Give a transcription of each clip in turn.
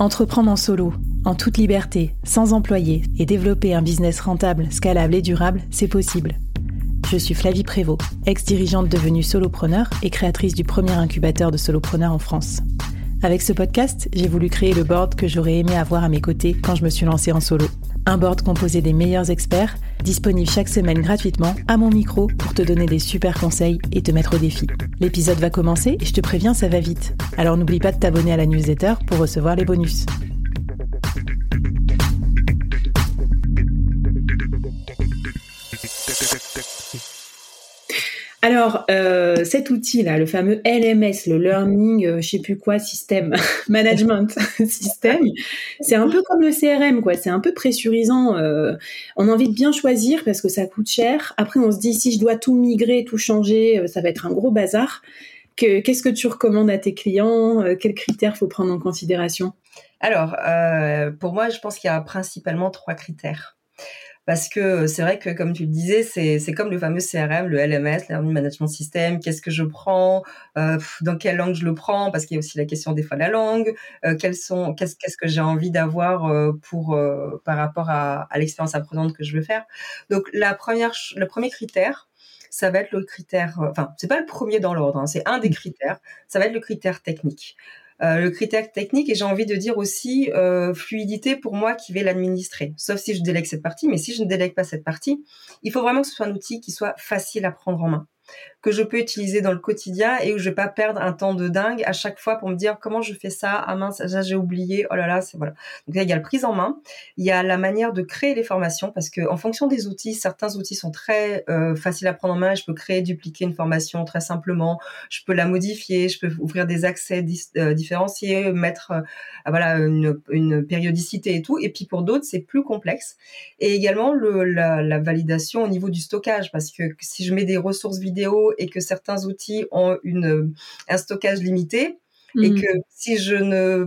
Entreprendre en solo, en toute liberté, sans employé et développer un business rentable, scalable et durable, c'est possible. Je suis Flavie Prévost, ex-dirigeante devenue solopreneur et créatrice du premier incubateur de solopreneurs en France. Avec ce podcast, j'ai voulu créer le board que j'aurais aimé avoir à mes côtés quand je me suis lancée en solo. Un board composé des meilleurs experts, disponible chaque semaine gratuitement à mon micro pour te donner des super conseils et te mettre au défi. L'épisode va commencer et je te préviens, ça va vite. Alors n'oublie pas de t'abonner à la newsletter pour recevoir les bonus. Alors, euh, cet outil-là, le fameux LMS, le Learning, euh, je sais plus quoi, System Management System, c'est un peu comme le CRM, quoi. C'est un peu pressurisant. Euh, on a envie de bien choisir parce que ça coûte cher. Après, on se dit si je dois tout migrer, tout changer, ça va être un gros bazar. Qu'est-ce que tu recommandes à tes clients Quels critères faut prendre en considération? Alors, pour moi, je pense qu'il y a principalement trois critères parce que c'est vrai que comme tu le disais, c'est comme le fameux CRM, le LMS, Learning Management System. Qu'est-ce que je prends? Euh, Dans quelle langue je le prends? Parce qu'il y a aussi la question des fois de la langue. Euh, quels sont Qu'est-ce qu'est-ce que j'ai envie d'avoir euh, pour euh, par rapport à, à l'expérience apprenante que je veux faire? Donc la première, le premier critère, ça va être le critère. Euh, enfin, c'est pas le premier dans l'ordre, hein, c'est un des mmh. critères. Ça va être le critère technique. Euh, le critère technique et j'ai envie de dire aussi euh, fluidité pour moi qui vais l'administrer. Sauf si je délègue cette partie, mais si je ne délègue pas cette partie, il faut vraiment que ce soit un outil qui soit facile à prendre en main que je peux utiliser dans le quotidien et où je vais pas perdre un temps de dingue à chaque fois pour me dire comment je fais ça? Ah mince j'ai oublié. Oh là là c'est voilà. Donc là, il y a le prise en main. Il y a la manière de créer les formations parce que en fonction des outils certains outils sont très euh, faciles à prendre en main je peux créer dupliquer une formation très simplement. Je peux la modifier je peux ouvrir des accès euh, différenciés mettre euh, voilà une, une, périodicité et tout. Et puis pour d'autres c'est plus complexe. Et également le, la, la validation au niveau du stockage parce que si je mets des ressources vidéo et que certains outils ont une, un stockage limité, et mhm. que si je ne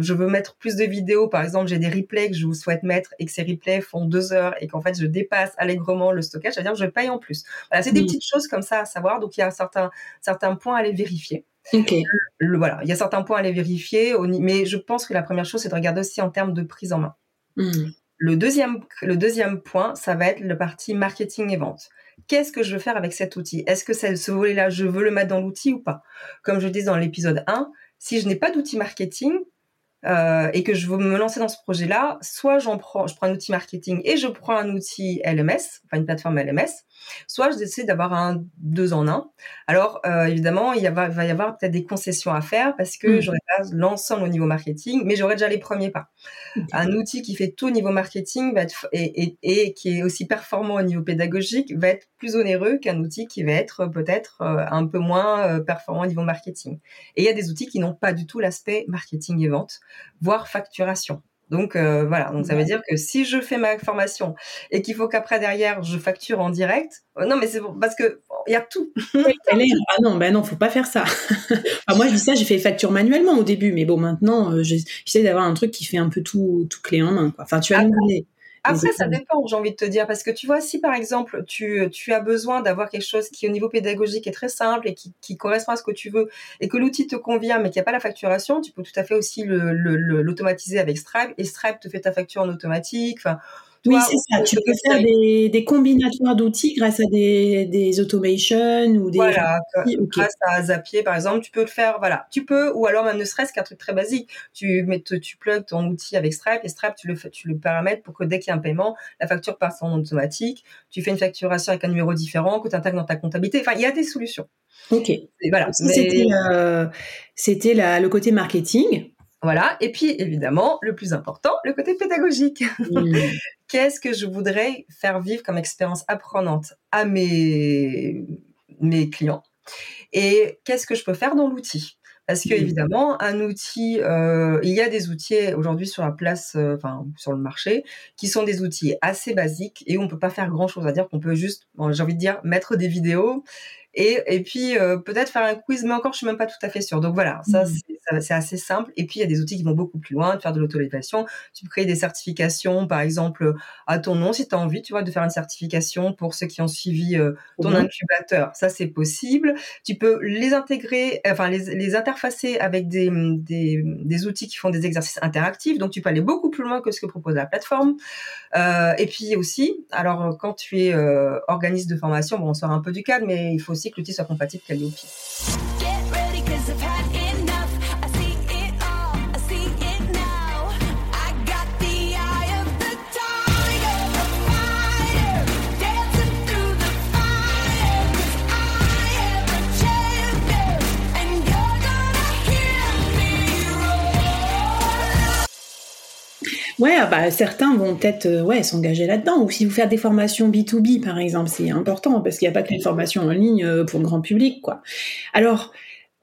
je, veux mettre plus de vidéos, par exemple j'ai des replays que je vous souhaite mettre et que ces replays font deux heures et qu'en fait je dépasse allègrement le stockage, c'est-à-dire que je paye en plus. Voilà, c'est des petites choses comme ça à savoir, donc il y a certains certains points à aller vérifier. Ok. voilà, il y a certains points à aller vérifier, mais je pense que la première chose c'est de regarder aussi en termes de prise en main. Mhm. Le deuxième, point, ça va être le parti marketing et vente. Qu'est-ce que je veux faire avec cet outil? Est-ce que ce volet-là, je veux le mettre dans l'outil ou pas? Comme je dis dans l'épisode 1, si je n'ai pas d'outil marketing, euh, et que je veux me lancer dans ce projet-là, soit je prends un outil marketing et je prends un outil LMS, enfin une plateforme LMS, soit je décide d'avoir un deux en un. Alors euh, évidemment, il, y va, va y avoir peut-être des concessions à faire parce que mmh. j'aurai pas l'ensemble au niveau marketing, mais j'aurai déjà les premiers pas. Un outil qui fait tout au niveau marketing va être, et, et, et, qui est aussi performant au niveau pédagogique va être plus onéreux qu'un outil qui va être peut-être euh, un peu moins euh, performant au niveau marketing. Et il y a des outils qui n'ont pas du tout l'aspect marketing et vente, voire facturation. Donc euh, voilà, donc ça veut dire que si je fais ma formation et qu'il faut qu'après derrière je facture en direct, euh, non mais c'est parce que il y a tout. ah non, ben non, faut pas faire ça. moi je dis ça, j'ai fait facture manuellement au début, mais bon maintenant euh, j'essaie d'avoir un truc qui fait un peu tout tout clé en main. Quoi. Enfin tu as ah, après, ça dépend, j'ai envie de te dire, parce que tu vois, si par exemple, tu, tu as besoin d'avoir quelque chose qui, au niveau pédagogique, est très simple et qui, qui correspond à ce que tu veux, et que l'outil te convient, mais qu'il n'y a pas la facturation, tu peux tout à fait aussi l'automatiser le, avec Stripe, et Stripe te fait ta facture en automatique. Enfin, oui, c'est ça. Tu peux faire des, des combinatoires d'outils grâce à des, des automations ou des. Voilà, grâce à Zapier, par exemple, tu peux le faire. Voilà, tu peux, ou alors même ne serait-ce qu'un truc très basique. Tu mets, tu plugs ton outil avec Stripe et Stripe, tu le, tu le paramètres pour que dès qu'il y a un paiement, la facture passe en automatique. Tu fais une facturation avec un numéro différent que tu intègres dans ta comptabilité. Enfin, il y a des solutions. Ok. Et voilà. C'était euh, c'était le côté marketing. Voilà. Et puis, évidemment, le plus important, le côté pédagogique. Mmh. Qu'est-ce que je voudrais faire vivre comme expérience apprenante à mes, mes clients? Et qu'est-ce que je peux faire dans l'outil? Parce que Mmh. évidemment, un outil, euh, il y a des outils aujourd'hui sur la place, euh, enfin sur le marché, qui sont des outils assez basiques et où on peut pas faire grand chose. à dire qu'on peut juste, bon, j'ai envie de dire, mettre des vidéos et, et puis euh, peut-être faire un quiz, mais encore je suis même pas tout à fait sûre. Donc voilà, ça Mmh. c'est ça- c'est assez simple. Et puis il y a des outils qui vont beaucoup plus loin, de faire de l'auto-évaluation. Tu peux créer des certifications, par exemple à ton nom, si tu as envie, tu vois, de faire une certification pour ceux qui ont suivi euh, ton bien. incubateur. Ça c'est possible. Tu peux les intégrer, enfin les, les interfacer avec des, des, des outils qui font des exercices interactifs. Donc tu peux aller beaucoup plus loin que ce que propose la plateforme. Euh, et puis aussi, alors quand tu es euh, organisme de formation, bon, on sort un peu du cadre, mais il faut aussi que l'outil soit compatible Calliope. Ouais, bah certains vont peut-être euh, ouais, s'engager là-dedans. Ou si vous faites des formations B2B, par exemple, c'est important parce qu'il n'y a pas qu'une formation en ligne euh, pour le grand public, quoi. Alors,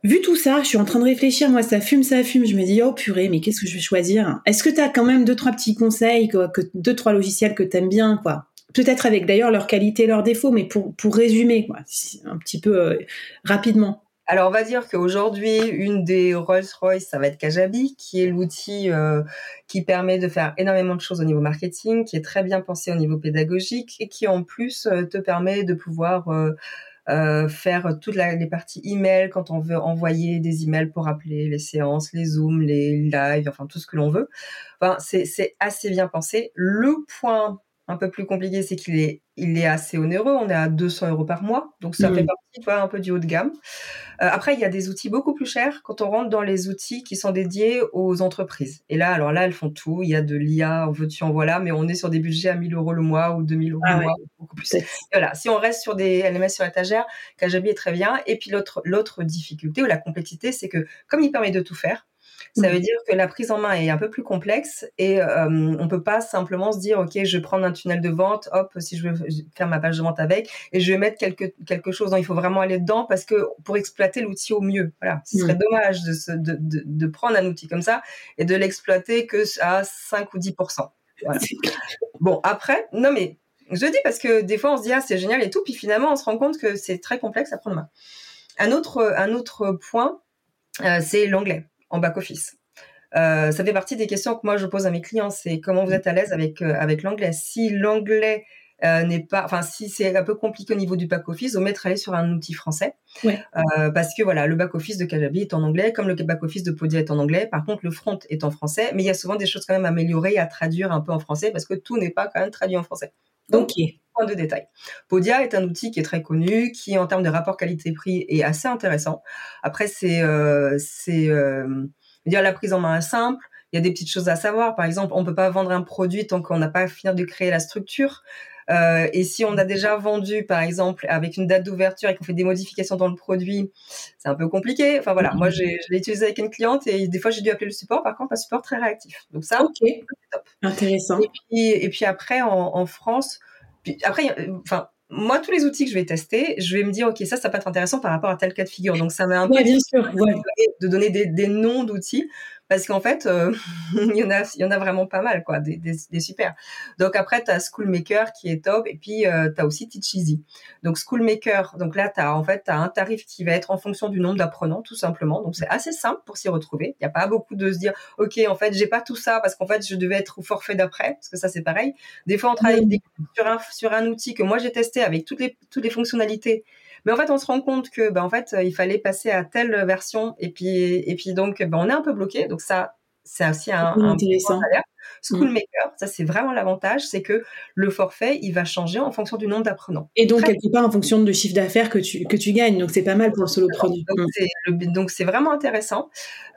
vu tout ça, je suis en train de réfléchir, moi, ça fume, ça fume. Je me dis, oh purée, mais qu'est-ce que je vais choisir? Est-ce que tu as quand même deux, trois petits conseils, quoi, que, deux, trois logiciels que tu aimes bien, quoi? Peut-être avec d'ailleurs leurs qualités, leurs défauts, mais pour, pour résumer, quoi, un petit peu euh, rapidement. Alors, on va dire qu'aujourd'hui, une des Rolls-Royce, ça va être Kajabi, qui est l'outil euh, qui permet de faire énormément de choses au niveau marketing, qui est très bien pensé au niveau pédagogique et qui, en plus, euh, te permet de pouvoir euh, faire toutes les parties email quand on veut envoyer des emails pour appeler les séances, les zooms, les lives, enfin tout ce que l'on veut. Enfin, c'est assez bien pensé. Le point un peu plus compliqué, c'est qu'il est, il est assez onéreux. On est à 200 euros par mois, donc ça fait partie, tu vois, un peu du haut de gamme. Euh, après, il y a des outils beaucoup plus chers quand on rentre dans les outils qui sont dédiés aux entreprises. Et là, alors là, elles font tout. Il y a de l'IA, en veux-tu, en voilà, mais on est sur des budgets à 1000 euros le mois ou 2000 euros Ah le ouais. mois, beaucoup plus. Peut-être. Voilà, si on reste sur des LMS sur étagère, Kajabi est très bien. Et puis l'autre, l'autre difficulté ou la complexité, c'est que comme il permet de tout faire, ça veut dire que la prise en main est un peu plus complexe et euh, on peut pas simplement se dire ok je vais prendre un tunnel de vente hop si je veux faire ma page de vente avec et je vais mettre quelque quelque chose non il faut vraiment aller dedans parce que pour exploiter l'outil au mieux voilà ce serait Mhm. dommage de, se, de, de, de prendre un outil comme ça et de l'exploiter que à 5 ou 10 voilà. Bon, après, non mais je dis parce que des fois on se dit ah c'est génial et tout, puis finalement on se rend compte que c'est très complexe à prendre en main. Un autre, un autre point, euh, c'est l'anglais en back office. Euh, ça fait partie des questions que moi je pose à mes clients, c'est comment vous êtes à l'aise avec euh, avec l'anglais. Si l'anglais euh, n'est pas, enfin si c'est un peu compliqué au niveau du back office, au mieux aller sur un outil français, Ouais. Parce que voilà le back office de Kajabi est en anglais, comme le back office de Podia est en anglais. Par contre le front est en français, mais il y a souvent des choses quand même à améliorer, à traduire un peu en français, parce que tout n'est pas quand même traduit en français. Donc Ok. point de détail. Podia est un outil qui est très connu, qui en termes de rapport qualité-prix est assez intéressant. Après, c'est euh, c'est euh, la prise en main est simple. Il y a des petites choses à savoir. Par exemple, on peut pas vendre un produit tant qu'on n'a pas fini de créer la structure. Euh, et si on a déjà vendu, par exemple, avec une date d'ouverture et qu'on fait des modifications dans le produit, c'est un peu compliqué. Enfin voilà, moi je l'ai utilisé avec une cliente et des fois j'ai dû appeler le support. Par contre, un support très réactif. Donc ça, Ok. c'est top. Intéressant. Et puis, et puis après, en, en France, puis après, enfin, moi, tous les outils que je vais tester, je vais me dire, OK, ça, ça peut être intéressant par rapport à tel cas de figure. Donc, ça m'a un peu bien sûr. Ouais. de donner des, des noms d'outils parce qu'en fait, euh, il y en a, il y en a vraiment pas mal, quoi, des, des, des super. Donc après, tu as Schoolmaker qui est top et puis euh, tu as aussi Teach Easy. Donc Schoolmaker, donc là, tu as en fait, as un tarif qui va être en fonction du nombre d'apprenants, tout simplement. Donc c'est assez simple pour s'y retrouver. Il n'y a pas beaucoup de se dire, OK, en fait, j'ai pas tout ça parce qu'en fait, je devais être au forfait d'après, parce que ça, c'est pareil. Des fois, on travaille des- sur, un, sur un outil que moi, j'ai testé avec toutes les, toutes les fonctionnalités mais en fait, on se rend compte que, ben, en fait, il fallait passer à telle version, et puis, et puis donc, ben, on est un peu bloqué. Donc ça, c'est aussi un, un intéressant. Schoolmaker, ça c'est vraiment l'avantage, c'est que le forfait, il va changer en fonction du nombre d'apprenants. Et donc, Très- quelque part, en fonction de chiffre d'affaires que tu, que tu gagnes. Donc, c'est pas mal pour le solopreneur. Donc Mm. c'est le- donc c'est vraiment intéressant.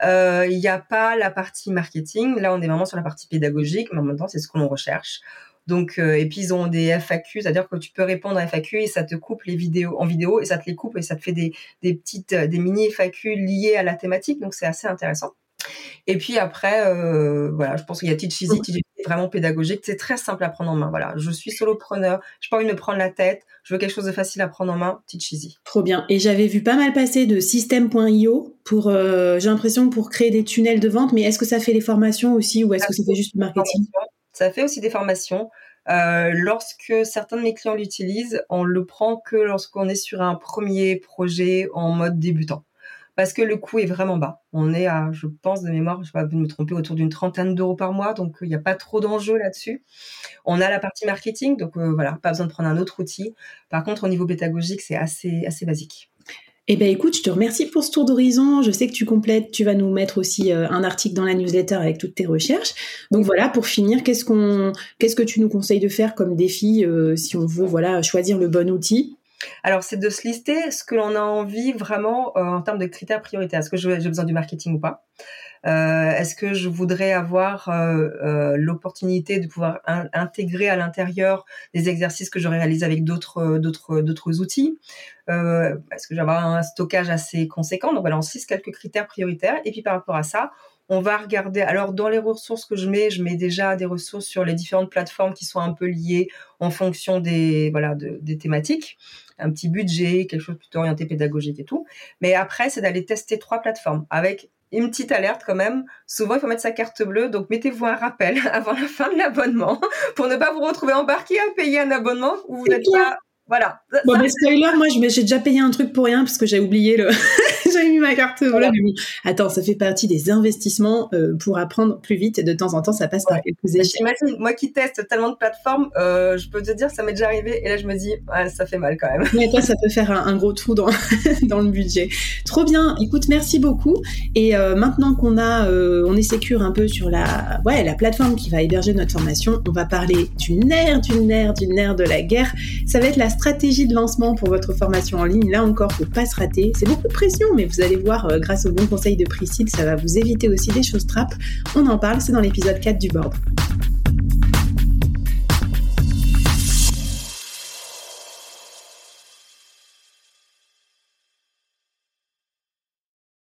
Euh, Il n'y a pas la partie marketing. Là, on est vraiment sur la partie pédagogique, mais en même temps, c'est ce que l'on recherche. Donc euh, et puis ils ont des FAQ, c'est-à-dire que tu peux répondre à FAQ et ça te coupe les vidéos en vidéo et ça te les coupe et ça te fait des, des petites euh, des mini FAQ liées à la thématique. Donc c'est assez intéressant. Et puis après, euh, voilà, je pense qu'il y a Teach Easy, Teach vraiment pédagogique. C'est très simple à prendre en main. Voilà, je suis solopreneur, je pas envie de me prendre la tête, je veux quelque chose de facile à prendre en main, cheesy. Trop bien. Et j'avais vu pas mal passer de système.io pour, euh, j'ai l'impression, pour créer des tunnels de vente, mais est-ce que ça fait les formations aussi ou est-ce que c'était juste du marketing? Ça fait aussi des formations. Euh, lorsque certains de mes clients l'utilisent, on le prend que lorsqu'on est sur un premier projet en mode débutant. Parce que le coût est vraiment bas. On est à, je pense de mémoire, je vais pas me tromper, autour d'une trentaine d'euros par mois. Donc, il n'y a pas trop d'enjeux là-dessus. On a la partie marketing. Donc, euh, voilà, pas besoin de prendre un autre outil. Par contre, au niveau pédagogique, c'est assez, assez basique. Eh ben écoute, je te remercie pour ce tour d'horizon. Je sais que tu complètes, tu vas nous mettre aussi euh, un article dans la newsletter avec toutes tes recherches. Donc voilà, pour finir, qu'est-ce qu'on, qu'est-ce que tu nous conseilles de faire comme défi euh, si on veut voilà choisir le bon outil? Alors, c'est de se lister ce que l'on a envie vraiment euh, en termes de critères prioritaires. Est-ce que je- j'ai besoin du marketing ou pas? Euh, Est-ce que je voudrais avoir euh, l'opportunité de pouvoir in- intégrer à l'intérieur des exercices que j'aurais réalisés avec d'autres outils? Est-ce que j'ai un stockage assez conséquent? Donc voilà, on se quelques critères prioritaires. Et puis par rapport à ça, on va regarder. Alors dans les ressources que je mets, je mets déjà des ressources sur les différentes plateformes qui sont un peu liées en fonction des voilà de- des thématiques un petit budget, quelque chose plutôt orienté pédagogique et tout. Mais après, c'est d'aller tester trois plateformes avec une petite alerte quand même. Souvent, il faut mettre sa carte bleue, donc mettez-vous un rappel avant la fin de l'abonnement pour ne pas vous retrouver embarqué à payer un abonnement où vous n'êtes pas. Voilà. Ça- Bon, mais spoiler, moi, j'ai déjà payé un truc pour rien parce que j'ai oublié le. J'avais mis ma carte. Voilà. mais bon, Attends, ça fait partie des investissements euh, pour apprendre plus vite et de temps en temps, ça passe par quelques échecs. J'imagine, moi qui teste tellement de plateformes, euh, je peux te dire, ça m'est déjà arrivé et là, je me dis, ouais, ça fait mal quand même. Mais toi, ça peut faire un, un gros trou dans, dans le budget. Trop bien. Écoute, merci beaucoup. Et euh, maintenant qu'on a, on est sécure un peu sur la, ouais, la plateforme qui va héberger notre formation, on va parler du nerf, du nerf, du nerf de la guerre. Ça va être la stratégie de lancement pour votre formation en ligne. Là encore, faut pas se rater. C'est beaucoup de pression, mais vous allez voir, euh, grâce au bon conseil de Priscille, ça va vous éviter aussi des choses trappes. On en parle, c'est dans l'épisode 4 du board.